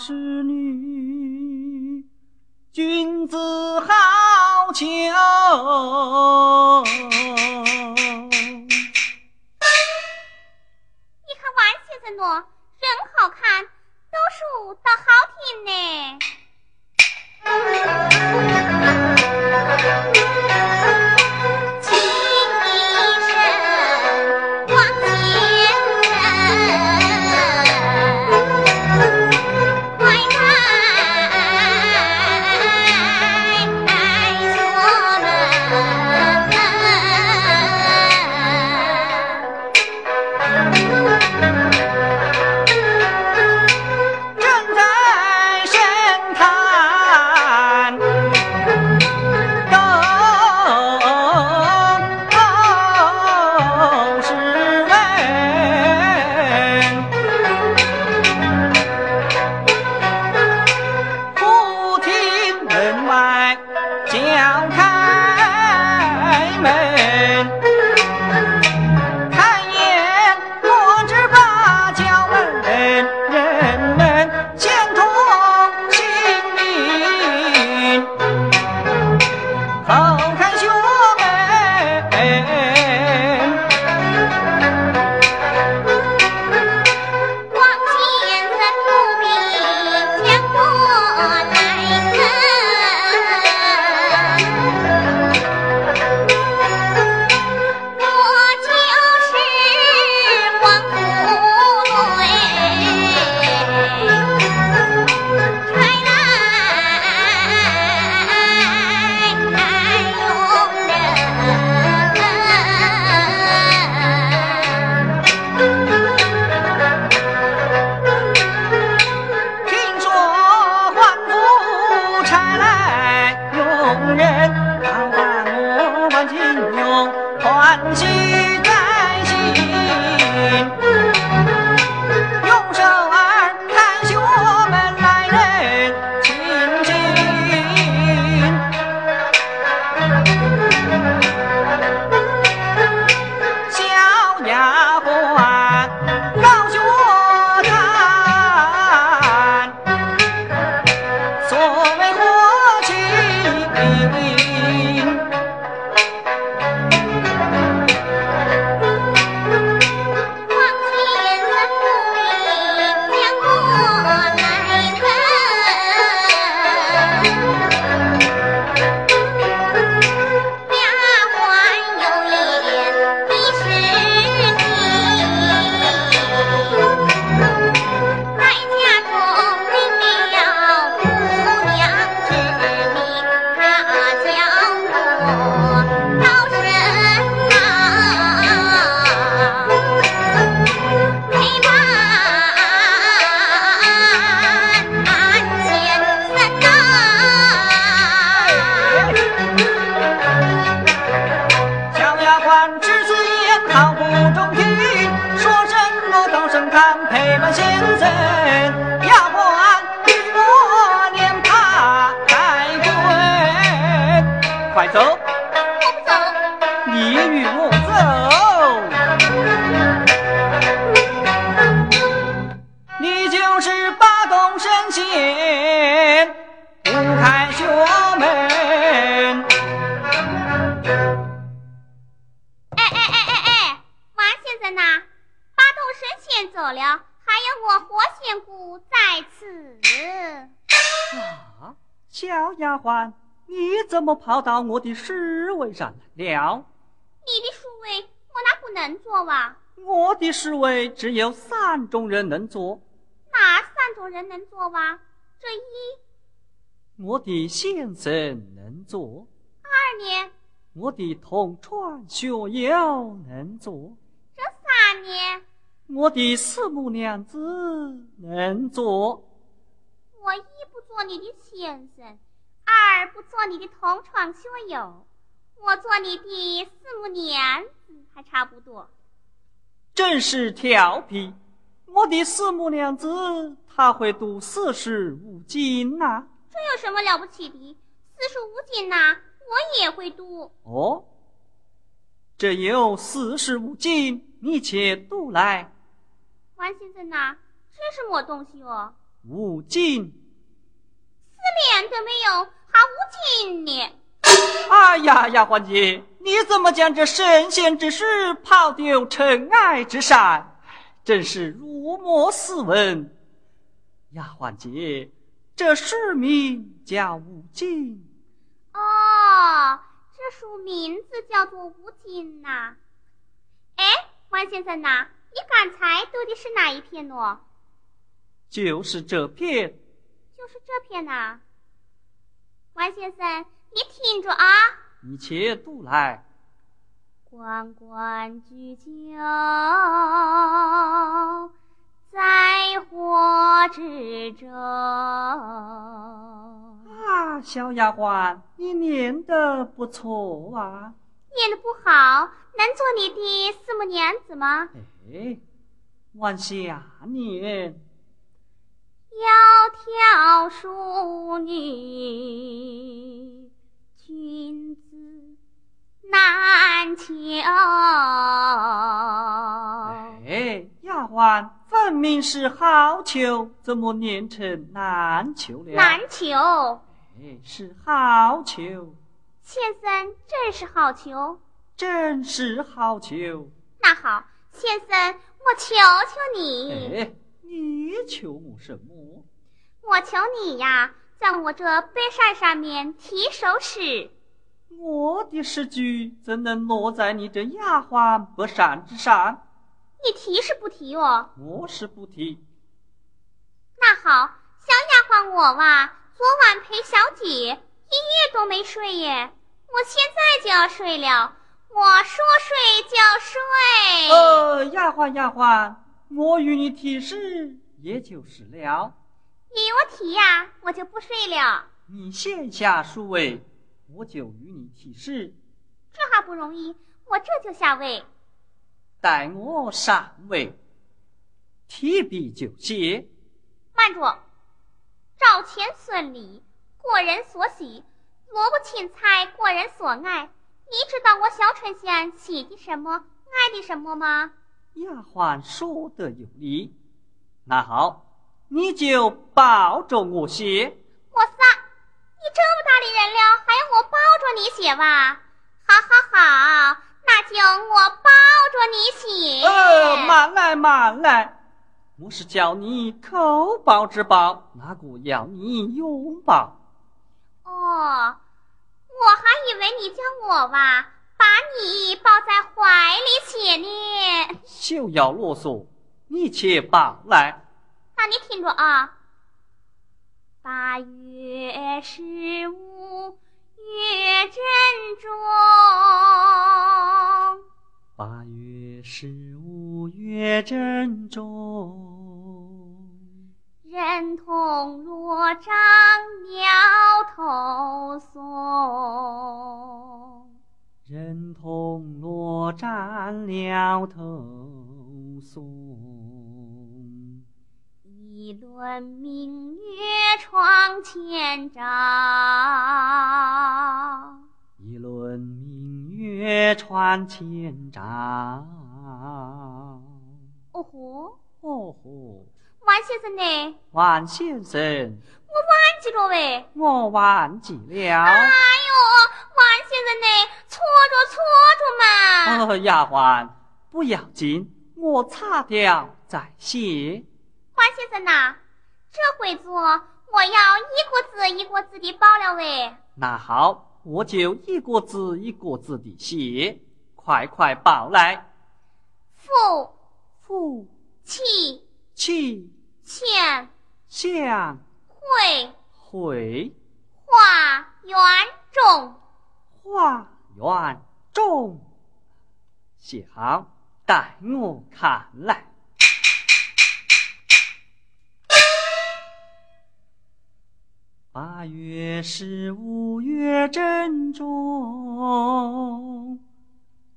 是女，君子好逑。你看万先生喏，人好看，读书倒好听呢。走。我不走。你与我走你就是八洞神仙不开学门。哎哎哎哎哎王先生呐八洞神仙走了还有我活仙姑在此。啊小丫鬟怎么跑到我的侍卫上来了？你的侍卫我哪不能做哇？我的侍卫只有三种人能做。哪三种人能做哇？这一，我的先生能做；二年，我的同窗学友能做；这三年，我的四母娘子能做。我一不做你的先生。二不做你的同窗学友，我做你的四母娘子还差不多。真是调皮！我的四母娘子她会读四书五经呐。这有什么了不起的？四四书五经呐，我也会读。哦，这有四书五经，你且读来。王先生呐，这是么东西哦？五经。四连都没有，还五经呢？哎呀，丫鬟姐，你怎么将这神仙之事抛丢尘埃之上？真是如魔斯文。丫鬟姐，这书名叫《五经》。哦，这书名字叫做《五经》呐。哎，万先生呐，你刚才读的是哪一篇呢？就是这篇。就是这篇呐。万先生，你听着啊。你且读来。关关雎鸠，在河之洲。啊，小丫鬟，你念得不错啊！念得不好，能做你的四母娘子吗？哎，往下念。窈窕淑女，君子难求。哎，丫鬟，分明是好逑，怎么念成难求了？难求。哎，是好逑。先生，真是好逑。真是好逑。那好，先生，我求求你。哎，你求我什么？我求你呀，在我这白扇上面提首诗。我的诗句怎能落在你这丫鬟白扇之上？你提是不提哦？我是不提。那好，小丫鬟我哇，昨晚陪小姐一夜都没睡耶，我现在就要睡了。我说睡就睡。呃，丫鬟丫鬟，我与你提示，也就是了。你我提呀，我就不睡了。你先下数位，我就与你提示。这还不容易，我这就下位。待我上位，提笔就写。慢住！赵钱孙李，过人所喜；萝卜青菜，过人所爱。你知道我小春仙喜的什么，爱的什么吗？丫鬟说的有理。那好。你就抱着我写，我撒！你这么大的人了，还要我抱着你写吧？好好好，那就我抱着你写。呃，慢来慢来，我是叫你口抱之抱，哪个要你拥抱？哦，我还以为你叫我吧，把你抱在怀里写呢。休要啰嗦，你且抱来。那你听着啊，八月十五月正中，八月十五月正中，人同罗帐鸟头松，人同罗帐了头松。一轮明月窗前照，一轮明月窗前照。哦吼，哦吼，万先生呢？万先生，我忘记了喂。我忘记了。哎呦，万先生呢？错着搓着嘛。丫鬟，不要紧，我擦掉再写。花先生呐，这回做我要一个字一个字的报了喂。那好，我就一个字一个字的写，快快报来。父父妻妻相相会会花园中花愿中，写好，待我看来。八月十五月正中，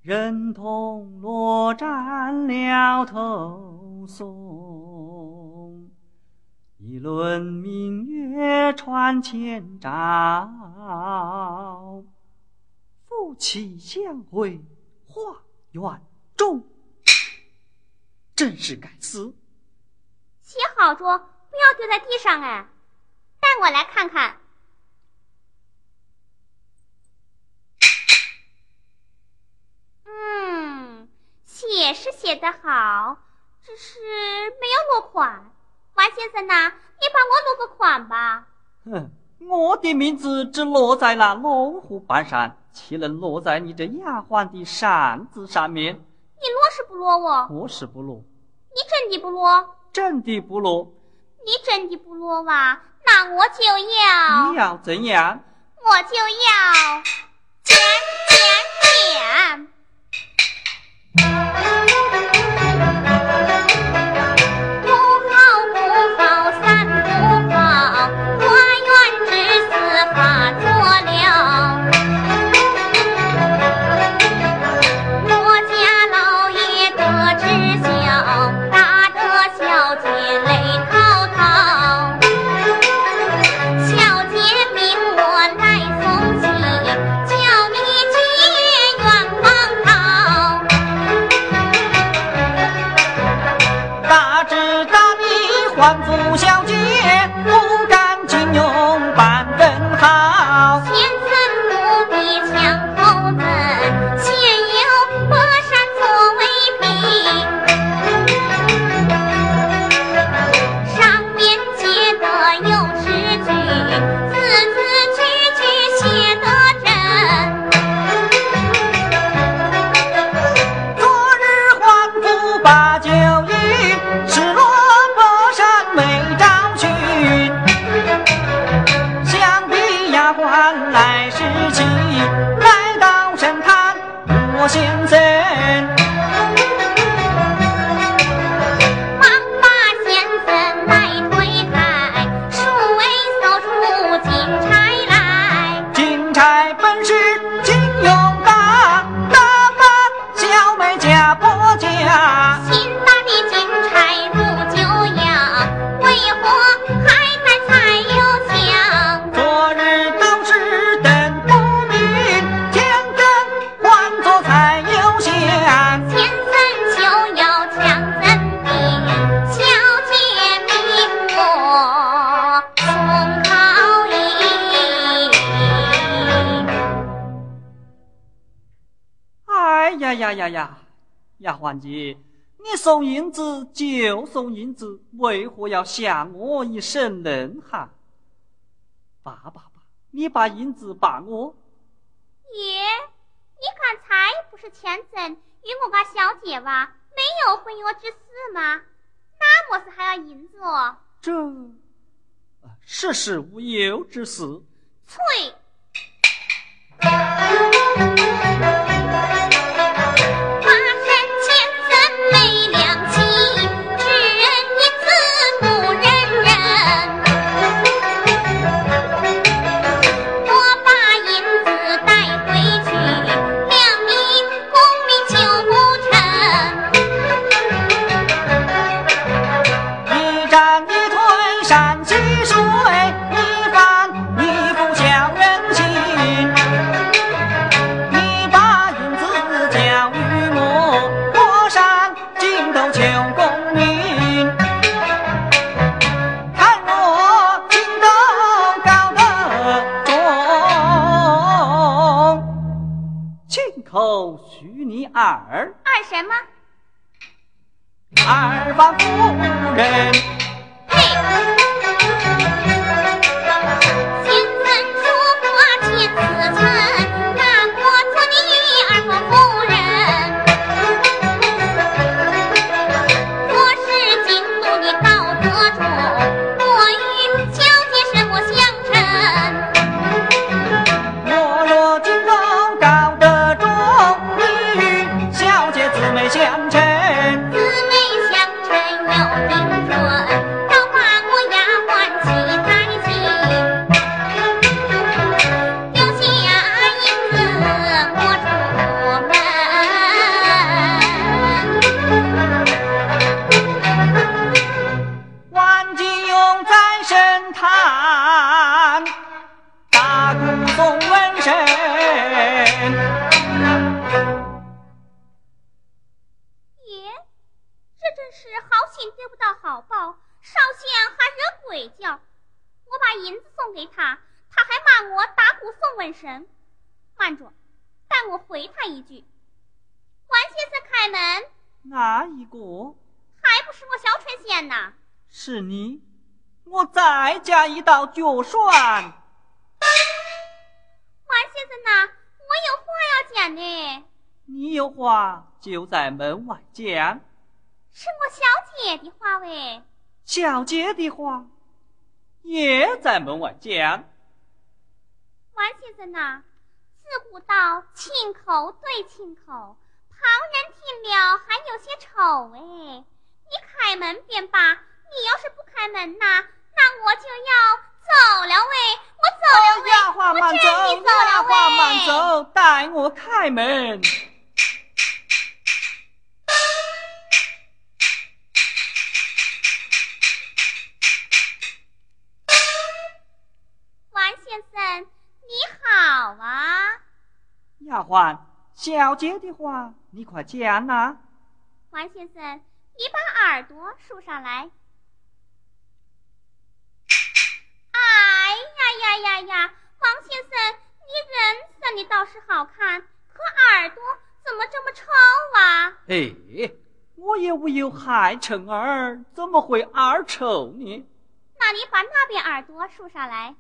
人同罗帐鸟头松。一轮明月月传千兆，夫妻相会花园中，真是该死！写好桌，不要丢在地上哎！带我来看看。嗯，写是写得好，只是没有落款。王先生呐，你帮我落个款吧。哼，我的名字只落在了龙虎板上，岂能落在你这丫鬟的扇子上面？你落是不落我？我是不落。你真的不落？真的不落。你真的不落哇？那我就要。你要怎样？我就要剪剪剪。本是金勇敢，打翻小妹家婆家。你送银子就送银子，为何要向我一声冷汗？爸爸爸，你把银子把我。爷，你刚才不是前阵与我家小姐吧，没有婚约之事吗？那么是还要银子哦？这，世事无忧之事。翠。看溪水一番，一副小人形，你把银子交与我，我上镜头求功名。看我今个高得重，亲口许你二二什么？二八夫人。是好心得不到好报，烧香还惹鬼叫。我把银子送给他，他还骂我打鼓送瘟神。慢着，待我回他一句。关先生开门。哪一个？还不是我小春仙呐！是你，我再加一道脚栓。关先生呐，我有话要讲呢。你有话就在门外讲。是我小姐的话喂。小姐的话也在门外讲。王先生呐，自古道亲口对亲口。旁人听了还有些丑哎，你开门便罢，你要是不开门呐，那我就要走了喂，我走了喂，丫鬟慢走，丫鬟慢走，待我开门。丫鬟。小姐的话，你快讲呐！王先生，你把耳朵竖上来。哎呀呀呀呀！王先生，你人生的倒是好看，可耳朵怎么这么丑啊？哎，我也无有害虫儿，怎么会耳臭呢？那你把那边耳朵竖上来。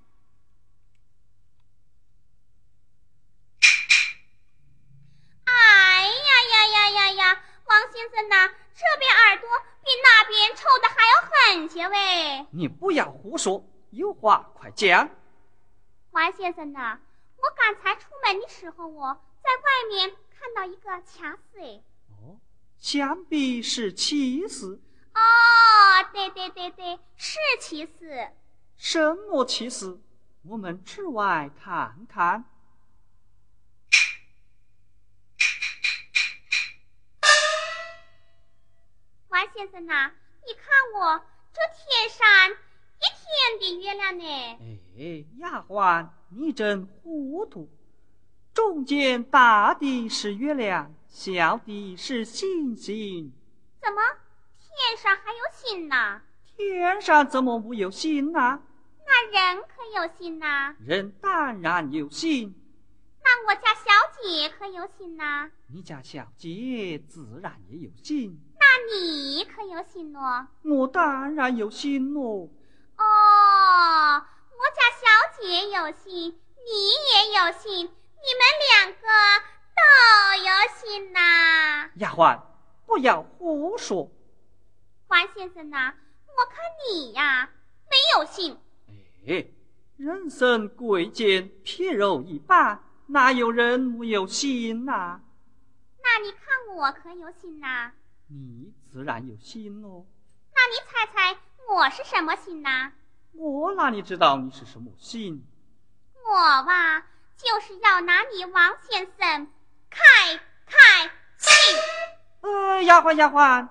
哎呀呀呀呀呀！王先生呐，这边耳朵比那边臭的还要狠些喂！你不要胡说，有话快讲。王先生呐，我刚才出门的时候，我在外面看到一个掐死哎。哦，想必是气死。哦，对对对对，是气死。什么气死？我们出外看看。先生呐，你看我这天上一天的月亮呢？哎，丫鬟，你真糊涂。中间大的是月亮，小的是星星。怎么天上还有星呢？天上怎么没有星呢？那人可有心呐？人当然有心。那我家小姐可有心呐？你家小姐自然也有心。那你可有心咯？我当然有心咯。哦，我家小姐有心，你也有心，你们两个都有心呐。丫鬟，不要胡说。黄先生呐，我看你呀没有心。哎，人生贵贱，皮肉一般。哪有人没有心呐？那你看我可有心呐？你自然有心喽。那你猜猜我是什么心呐？我哪里知道你是什么心？我吧，就是要拿你王先生开开心。呃，丫鬟丫鬟，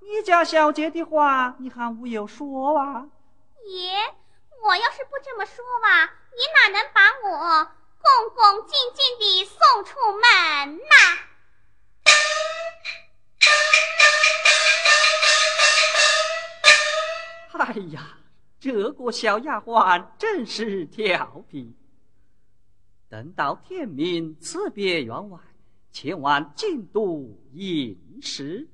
你家小姐的话你还无有说啊？爷，我要是不这么说话，你哪能把我？恭恭敬敬的送出门呐！哎呀，这个小丫鬟真是调皮。等到天明，辞别员外，前往京都饮食。